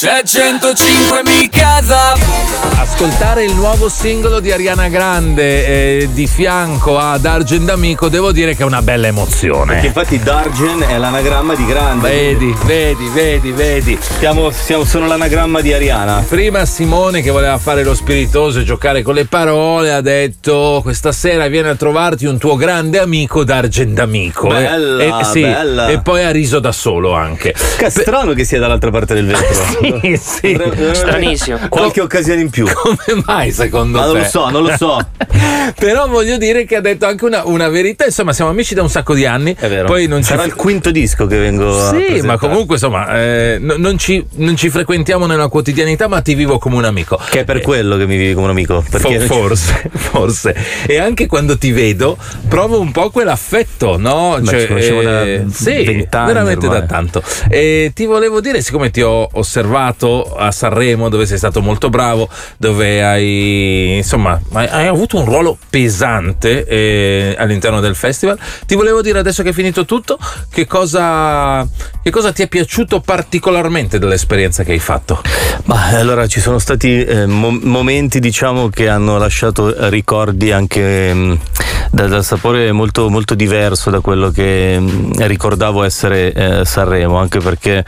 c'è 105 mi casa. Ascoltare il nuovo singolo di Ariana Grande eh, di fianco ad Argen D'Amico, devo dire che è una bella emozione. Perché infatti Dargen è l'anagramma di grande. Vedi, vedi, vedi, vedi. Siamo, siamo, sono l'anagramma di Ariana. Prima Simone che voleva fare lo spiritoso e giocare con le parole ha detto questa sera viene a trovarti un tuo grande amico Dargen D'Amico. Bella, e, sì, bella. e poi ha riso da solo anche. Che strano che sia dall'altra parte del vetro. sì, sì. Stranissimo. Qualche occasione in più. Come mai secondo Ma te? non lo so, non lo so. Però voglio dire che ha detto anche una, una verità. Insomma, siamo amici da un sacco di anni. È vero. Poi non Sarà ci il quinto disco che vengo a Sì, ma comunque insomma, eh, no- non, ci, non ci frequentiamo nella quotidianità, ma ti vivo come un amico. Che è per quello che mi vivi come un amico. Perché Fo- forse, forse. E anche quando ti vedo, provo un po' quell'affetto, no? Beh, ci conosciamo da sì, 20 anni veramente ormai. da tanto. E ti volevo dire, siccome ti ho osservato a Sanremo, dove sei stato molto bravo, dove hai insomma hai, avuto un ruolo pesante eh, all'interno del festival, ti volevo dire adesso che è finito tutto, che cosa, che cosa ti è piaciuto particolarmente dell'esperienza che hai fatto? Ma allora ci sono stati eh, mo- momenti, diciamo, che hanno lasciato ricordi anche mh, da- dal sapore molto, molto diverso da quello che mh, ricordavo essere eh, Sanremo, anche perché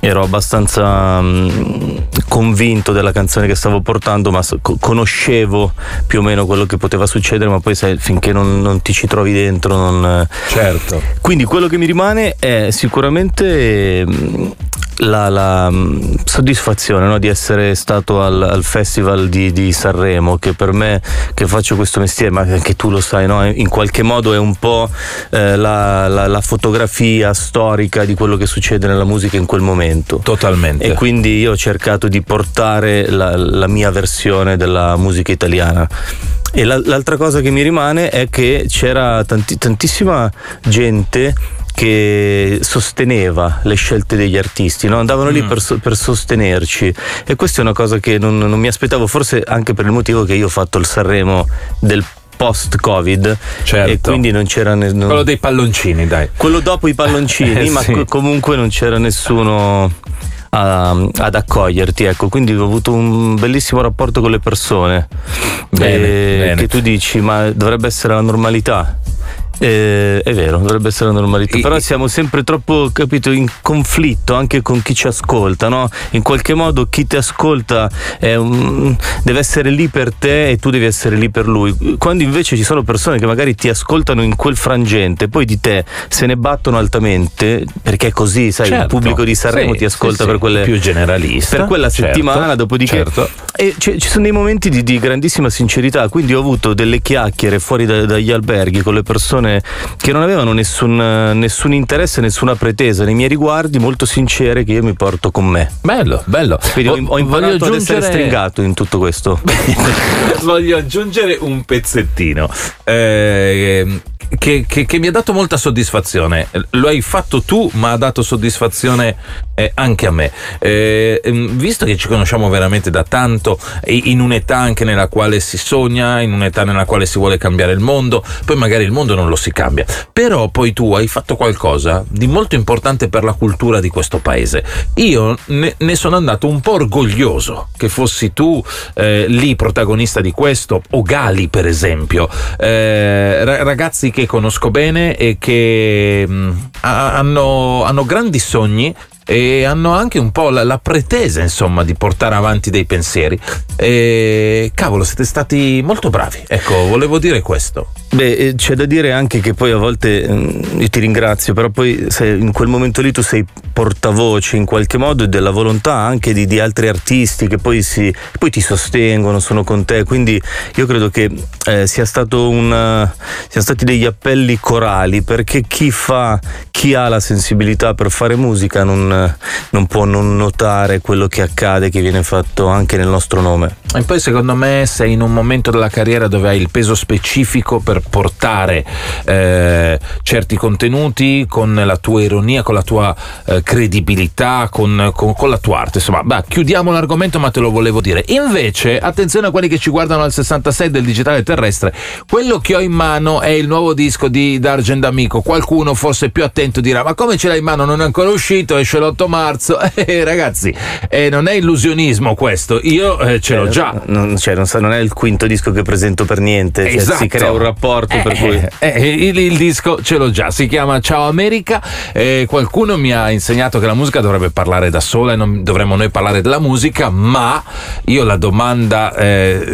ero abbastanza mh, convinto della canzone che stavo portando, ma so- co- conoscevo più o meno quello che poteva succedere, ma poi sai, finché non, non ti ci trovi dentro non... Certo. Quindi quello che mi rimane è sicuramente mh, la, la, mh, soddisfazione no, di essere stato al, al Festival di, di Sanremo, che per me che faccio questo mestiere, ma anche tu lo sai, no, in qualche modo è un po' eh, la, la- la fotografia storica di quello che succede nella musica in quel momento. Totalmente. E quindi io ho cercato di portare la, la mia versione della musica italiana. E la- l'altra cosa che mi rimane è che c'era tanti- tantissima gente che sosteneva le scelte degli artisti, no? andavano lì Mm. per, so- per sostenerci e questa è una cosa che non, non mi aspettavo, forse anche per il motivo che io ho fatto il Sanremo del post-Covid Certo. e quindi non c'era ne- non- Quello dei palloncini, dai. quello dopo i palloncini, Eh, ma sì. co- comunque non c'era nessuno a- ad accoglierti, ecco, quindi ho avuto un bellissimo rapporto con le persone. Bene, Eh, bene. Che tu dici, ma dovrebbe essere la normalità. Eh, è vero, dovrebbe essere normalità, però siamo sempre troppo, capito, in conflitto anche con chi ci ascolta, no? In qualche modo chi ti ascolta un- deve essere lì per te e tu devi essere lì per lui. Quando invece ci sono persone che magari ti ascoltano in quel frangente, poi di te se ne battono altamente, perché è così, sai, il Certo. pubblico di Sanremo Sì, ti ascolta sì, per quelle Più generalista, Per quella certo, settimana, dopodiché certo. e ci ci sono dei momenti di, di grandissima sincerità, quindi ho avuto delle chiacchiere fuori da- dagli alberghi con le persone che non avevano nessun, nessun interesse, nessuna pretesa nei miei riguardi, molto sincere che io mi porto con me. Bello, bello. Quindi ho, Vo- ho imparato ad essere aggiungere- stringato in tutto questo. Voglio aggiungere un pezzettino eh, che, che- che mi ha dato molta soddisfazione. Lo hai fatto tu, ma ha dato soddisfazione eh, anche a me. Eh, ehm, visto che ci conosciamo veramente da tanto, in un'età anche nella quale si sogna, in un'età nella quale si vuole cambiare il mondo, poi magari il mondo non lo si cambia. Però poi tu hai fatto qualcosa di molto importante per la cultura di questo paese. Io ne, ne sono andato un po' orgoglioso che fossi tu eh, lì protagonista di questo, o Gali per esempio, Eh, ra- ragazzi che conosco bene e che mh, ha- hanno, hanno grandi sogni e hanno anche un po' la, la pretesa insomma di portare avanti dei pensieri e cavolo siete stati molto bravi ecco volevo dire questo Beh, eh, c'è da dire anche che poi a volte mm, io ti ringrazio, però poi in quel momento lì tu sei portavoce in qualche modo della volontà anche di, di altri artisti che poi, si, poi ti sostengono, sono con te. Quindi io credo che eh, sia stato un, eh, siano stati degli appelli corali perché chi fa, chi ha la sensibilità per fare musica non, non può non notare quello che accade, che viene fatto anche nel nostro nome. E poi secondo me sei in un momento della carriera dove hai il peso specifico per portare eh, certi contenuti con la tua ironia, con la tua eh, credibilità, con, con, con, la tua arte. Insomma, bah, chiudiamo l'argomento, ma te lo volevo dire. Invece, attenzione a quelli che ci guardano al 66 del digitale terrestre, quello che ho in mano è il nuovo disco di D'Argent Amico. Qualcuno forse più attento dirà: Ma come ce l'hai in mano? Non è ancora uscito, esce l'8 marzo. Eh, ragazzi, eh, non è illusionismo questo, io eh, ce l'ho già. Non, cioè, non, so, non, è il quinto disco che presento per niente, cioè, esatto. si crea un rapporto per cui. Eh, eh, il, il, disco ce l'ho già, si chiama Ciao America. qualcuno mi ha insegnato che la musica dovrebbe parlare da sola e non dovremmo noi parlare della musica, ma io la domanda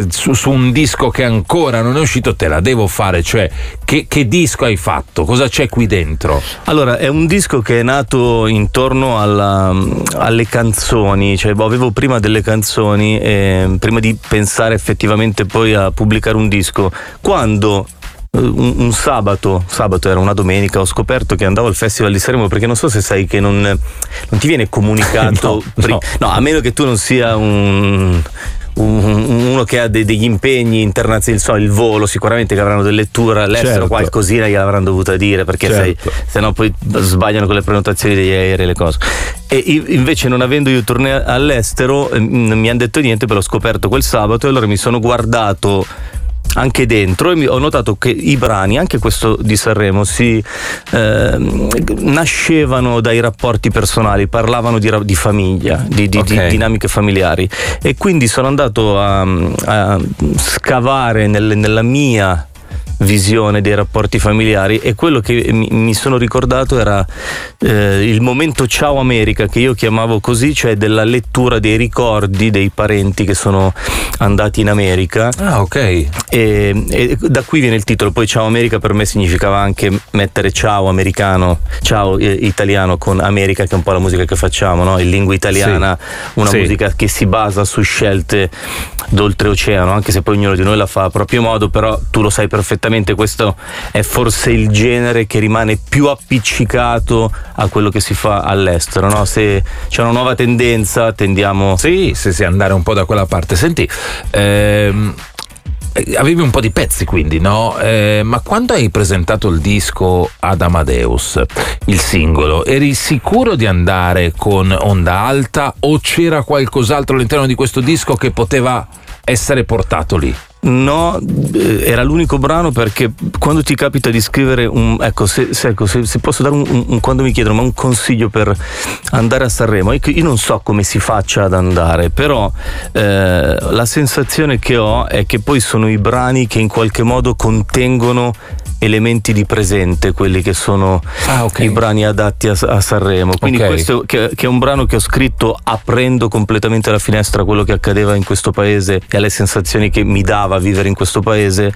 su, su, un disco che ancora non è uscito te la devo fare, cioè che, che disco hai fatto? Cosa c'è qui dentro? Allora, è un disco che è nato intorno alla, alle canzoni, cioè avevo prima delle canzoni, eh, prima di pensare effettivamente poi a pubblicare un disco. Quando eh, un, un, sabato, sabato era una domenica, ho scoperto che andavo al Festival di Sanremo perché non so se sai che non, non ti viene comunicato. no, no. no, a meno che tu non sia un uno che ha de- degli impegni internazionali, so, il volo, sicuramente che avranno delle tour all'estero, certo. qualcosina gliel'avranno dovuta dire perché certo. se no poi sbagliano con le prenotazioni degli aerei e le cose. E invece non avendo io tournée all'estero non mi hanno detto niente, però ho scoperto quel sabato e allora mi sono guardato anche dentro e ho notato che i brani, anche questo di Sanremo, si eh, nascevano dai rapporti personali, parlavano di, di famiglia, di, di, okay. di, dinamiche familiari e quindi sono andato a, a scavare nel, nella mia visione dei rapporti familiari e quello che mi, sono ricordato era eh, il momento Ciao America che io chiamavo così, cioè della lettura dei ricordi dei parenti che sono andati in America. Ah, ok. E, e da qui viene il titolo. Poi Ciao America per me significava anche mettere ciao americano, ciao eh, italiano con America, che è un po' la musica che facciamo, no? in lingua italiana, sì. una sì. musica che si basa su scelte d'oltreoceano, anche se poi ognuno di noi la fa a proprio modo, però tu lo sai perfettamente, questo è forse il genere che rimane più appiccicato a quello che si fa all'estero, no? Se c'è una nuova tendenza tendiamo... Sì, sì, sì, andare un po' da quella parte. Senti, ehm, avevi un po' di pezzi quindi, no? Eh, ma quando hai presentato il disco ad Amadeus, il singolo, eri sicuro di andare con onda alta o c'era qualcos'altro all'interno di questo disco che poteva essere portato lì? No, eh, era l'unico brano perché quando ti capita di scrivere un. Ecco, se, se, ecco, se, se posso dare un, un, un, Quando mi chiedono, ma un consiglio per andare a Sanremo, io, io non so come si faccia ad andare, però eh, la sensazione che ho è che poi sono i brani che in qualche modo contengono elementi di presente, quelli che sono ah, okay. i brani adatti a, a Sanremo. Quindi okay. questo che, che, è un brano che ho scritto aprendo completamente la finestra a quello che accadeva in questo paese e alle sensazioni che mi dava vivere in questo paese,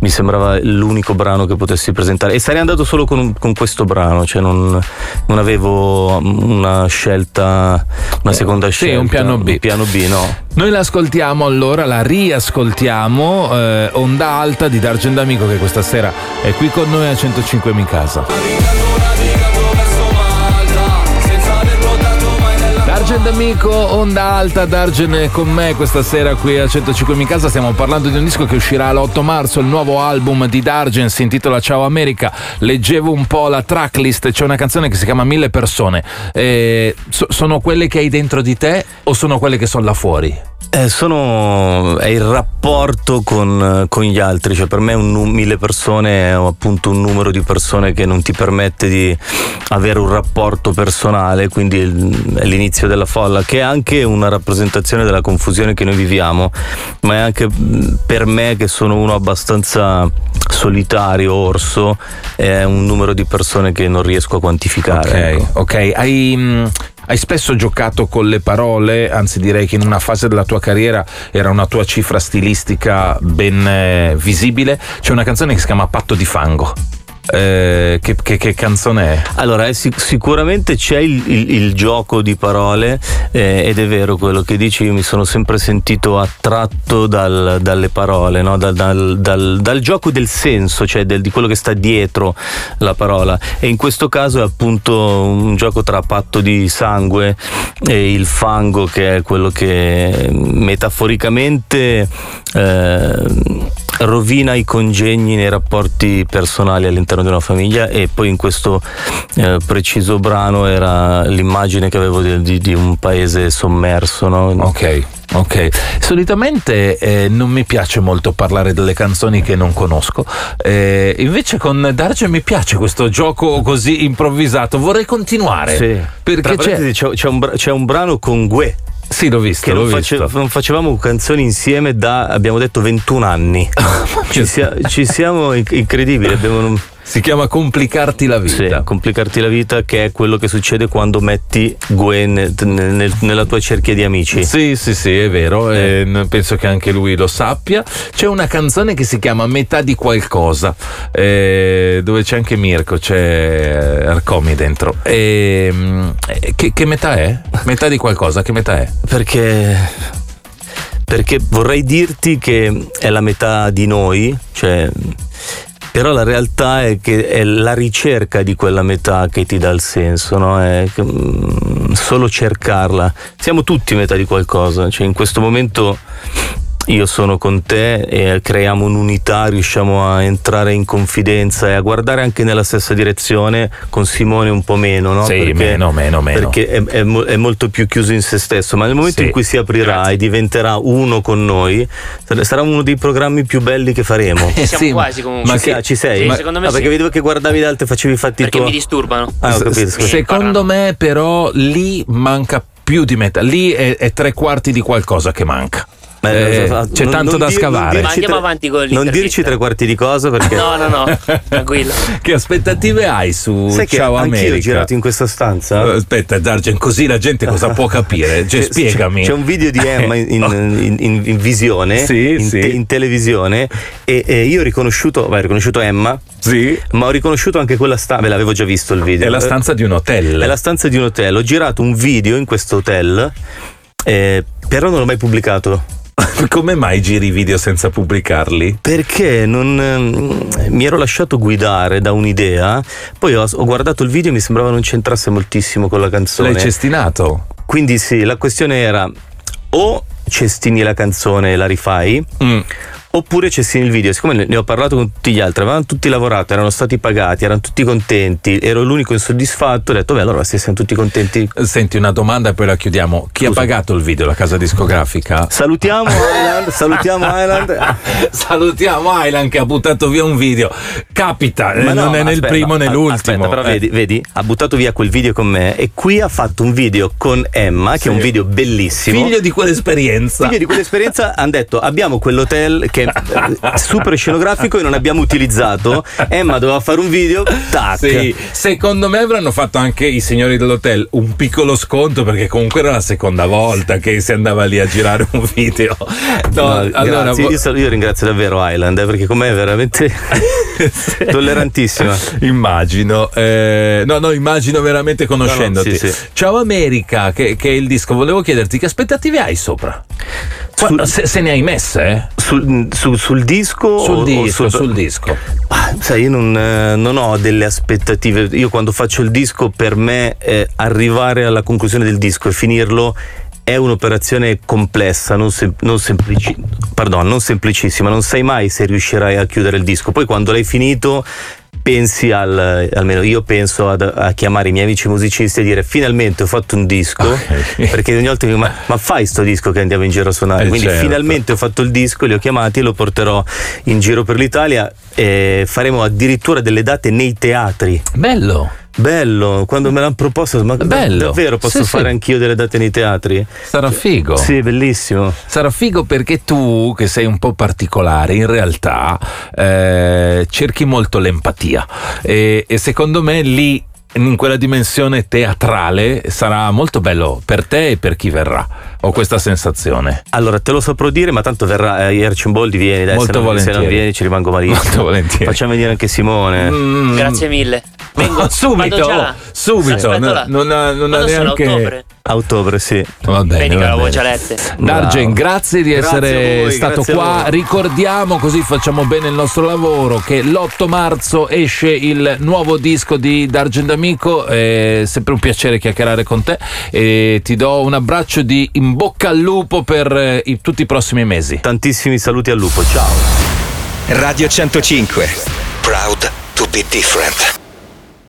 mi sembrava l'unico brano che potessi presentare. E sarei andato solo con, con questo brano, cioè non, non, avevo una scelta, una seconda scelta. Sì, un piano B. Un piano B, no. Noi l'ascoltiamo allora, la riascoltiamo, eh, Onda Alta di D'Argent Amico che questa sera è qui con noi a 105 in casa. D'Argent amico, onda alta, D'Argent con me questa sera qui a 105 in casa. Stiamo parlando di un disco che uscirà l'8 marzo, il nuovo album di D'Argent, si intitola Ciao America. Leggevo un po' la tracklist, c'è una canzone che si chiama Mille persone. Eh, so, sono quelle che hai dentro di te o sono quelle che sono là fuori? Eh, sono, è il rapporto con, con, gli altri, cioè per me un, mille persone è appunto un numero di persone che non ti permette di avere un rapporto personale, quindi è l'inizio della folla, che è anche una rappresentazione della confusione che noi viviamo, ma è anche per me che sono uno abbastanza solitario, orso, è un numero di persone che non riesco a quantificare. Ok, ecco. ok, hai hai spesso giocato con le parole, anzi direi che in una fase della tua carriera era una tua cifra stilistica ben eh, visibile. C'è una canzone che si chiama Patto di fango. Eh, che, che, che, canzone è? Allora, sic- sicuramente c'è il, il, il, gioco di parole eh, ed è vero quello che dici, io mi sono sempre sentito attratto dal, dalle parole, no? dal, dal, dal, dal, gioco del senso, cioè del, di quello che sta dietro la parola e in questo caso è appunto un gioco tra patto di sangue e il fango che è quello che metaforicamente eh, rovina i congegni nei rapporti personali all'interno di una famiglia e poi in questo eh, preciso brano era l'immagine che avevo di, di, di un paese sommerso. No? Ok. Ok, solitamente eh, non mi piace molto parlare delle canzoni che non conosco, eh, invece con Darge mi piace questo gioco così improvvisato, vorrei continuare. Sì. Perché c'è... C'è, un, c'è un brano con Gue. Sì, l'ho visto. Che l'ho non, visto. Face, non, facevamo canzoni insieme da, abbiamo detto, 21 anni. ci, sia, ci, siamo incredibili. Abbiamo si chiama Complicarti la vita. Sì, Complicarti la vita, che è quello che succede quando metti Gwen nel, nella tua cerchia di amici. Sì, sì, sì, è vero. Eh. Eh, penso che anche lui lo sappia. C'è una canzone che si chiama Metà di qualcosa, eh, dove c'è anche Mirko, c'è Arcomi dentro. Ehm, che, che metà è? Metà di qualcosa, che metà è? Perché perché vorrei dirti che è la metà di noi, cioè però la realtà è che è la ricerca di quella metà che ti dà il senso, no? È mm, solo cercarla. Siamo tutti metà di qualcosa, cioè in questo momento io sono con te e creiamo un'unità, riusciamo a entrare in confidenza e a guardare anche nella stessa direzione, con Simone un po' meno, no? Sì, perché, meno, meno, meno. Perché è, è, è, molto più chiuso in se stesso, ma nel momento sì. in cui si aprirà Grazie. e diventerà uno con noi, sarà uno dei programmi più belli che faremo. Eh, siamo sì, quasi comunque. Ma che, ci sei? Sì, ma, secondo me no, sì. Perché vedevo che guardavi l'altro e facevi i fatti perché tuoi. mi disturbano. Ah, ho capito. S- secondo me però lì manca più di metà, lì è, è tre quarti di qualcosa che manca. Eh, c'è non, tanto non da dir, scavare. Ma andiamo tre, avanti con Non dirci tre quarti di cosa perché. no, no, no, tranquillo. che aspettative hai su Sai Ciao che America? Io ho girato in questa stanza. Uh, aspetta, Dargen, così la gente cosa può capire? Cioè, spiegami. C'è, c'è, un video di Emma in, in, in, in visione, sì, in, sì. Te, in, televisione, e, e, io ho riconosciuto, vai, ho riconosciuto Emma. Sì. Ma ho riconosciuto anche quella stanza. Ve l'avevo già visto il video. È la stanza di un hotel. È la stanza di un hotel. Ho girato un video in questo hotel, eh, però non l'ho mai pubblicato. Come mai giri i video senza pubblicarli? Perché non, eh, mi ero lasciato guidare da un'idea, poi ho, ho, guardato il video e mi sembrava non c'entrasse moltissimo con la canzone. L'hai cestinato? Quindi sì, la questione era o cestini la canzone e la rifai, mm oppure cestini il video. Siccome ne ho parlato con tutti gli altri, avevano tutti lavorato, erano stati pagati, erano tutti contenti, ero l'unico insoddisfatto, ho detto, beh, allora se siamo tutti contenti. Senti, una domanda e poi la chiudiamo. Chi Scusa. ha pagato il video, la casa discografica? Salutiamo Island, salutiamo Island. salutiamo Island che ha buttato via un video. Capita, ma non no, è né il primo né l'ultimo. Aspetta, però eh. vedi, vedi, ha buttato via quel video con me e qui ha fatto un video con Emma, che sì. è un video bellissimo. Figlio di quell'esperienza. Figlio di quell'esperienza, hanno detto, abbiamo quell'hotel che super scenografico e non abbiamo utilizzato. Emma doveva fare un video, tac. Sì, secondo me avranno fatto anche i signori dell'hotel un piccolo sconto perché comunque era la seconda volta che si andava lì a girare un video. No, no allora, io, io, ringrazio davvero Island eh, perché com'è veramente tollerantissima. Immagino, eh, no, no, immagino veramente conoscendoti. No, no, sì, sì. Ciao America, che, che, è il disco. Volevo chiederti che aspettative hai sopra? Sul, se, se, ne hai messe? Sul, su, sul, disco? Sul disco, sul... sul disco. Ah, sai, io non, eh, non, ho delle aspettative. Io quando faccio il disco, per me eh, arrivare alla conclusione del disco e finirlo è un'operazione complessa, non, sem- non, semplici- pardon, non semplicissima. Non sai mai se riuscirai a chiudere il disco. Poi quando l'hai finito pensi al, almeno io penso ad, a chiamare i miei amici musicisti e dire finalmente ho fatto un disco okay. perché ogni volta mi dicono ma, ma, fai sto disco che andiamo in giro a suonare eh quindi certo. finalmente ho fatto il disco li ho chiamati e lo porterò in giro per l'Italia e faremo addirittura delle date nei teatri bello Bello, quando me l'hanno proposto, ma Bello. davvero posso sì, fare sì. anch'io delle date nei teatri? Sarà figo. Sì, bellissimo. Sarà figo perché tu, che sei un po' particolare, in realtà eh, cerchi molto l'empatia e, e secondo me lì in quella dimensione teatrale sarà molto bello per te e per chi verrà. Ho questa sensazione. Allora, te lo saprò dire, ma tanto verrà eh, Arcimboldi, vieni, dai, Molto se, non, se volentieri. non vieni ci rimango malissimo. Molto volentieri. Facciamo venire anche Simone. Mm. Grazie mille. Vengo subito, subito. No- non ha, non ha neanche. Ottobre? A ottobre, sì. Va bene. Vedi che l'avevo già lette. Dargen, grazie di Grazie essere voi, stato qua. Ricordiamo, così facciamo bene il nostro lavoro, che l'8 marzo esce il nuovo disco di Dargen D'Amico. È sempre un piacere chiacchierare con te e ti do un abbraccio di in bocca al lupo per eh, i- tutti i prossimi mesi. Tantissimi saluti al lupo, ciao. Radio 105. Proud to be different.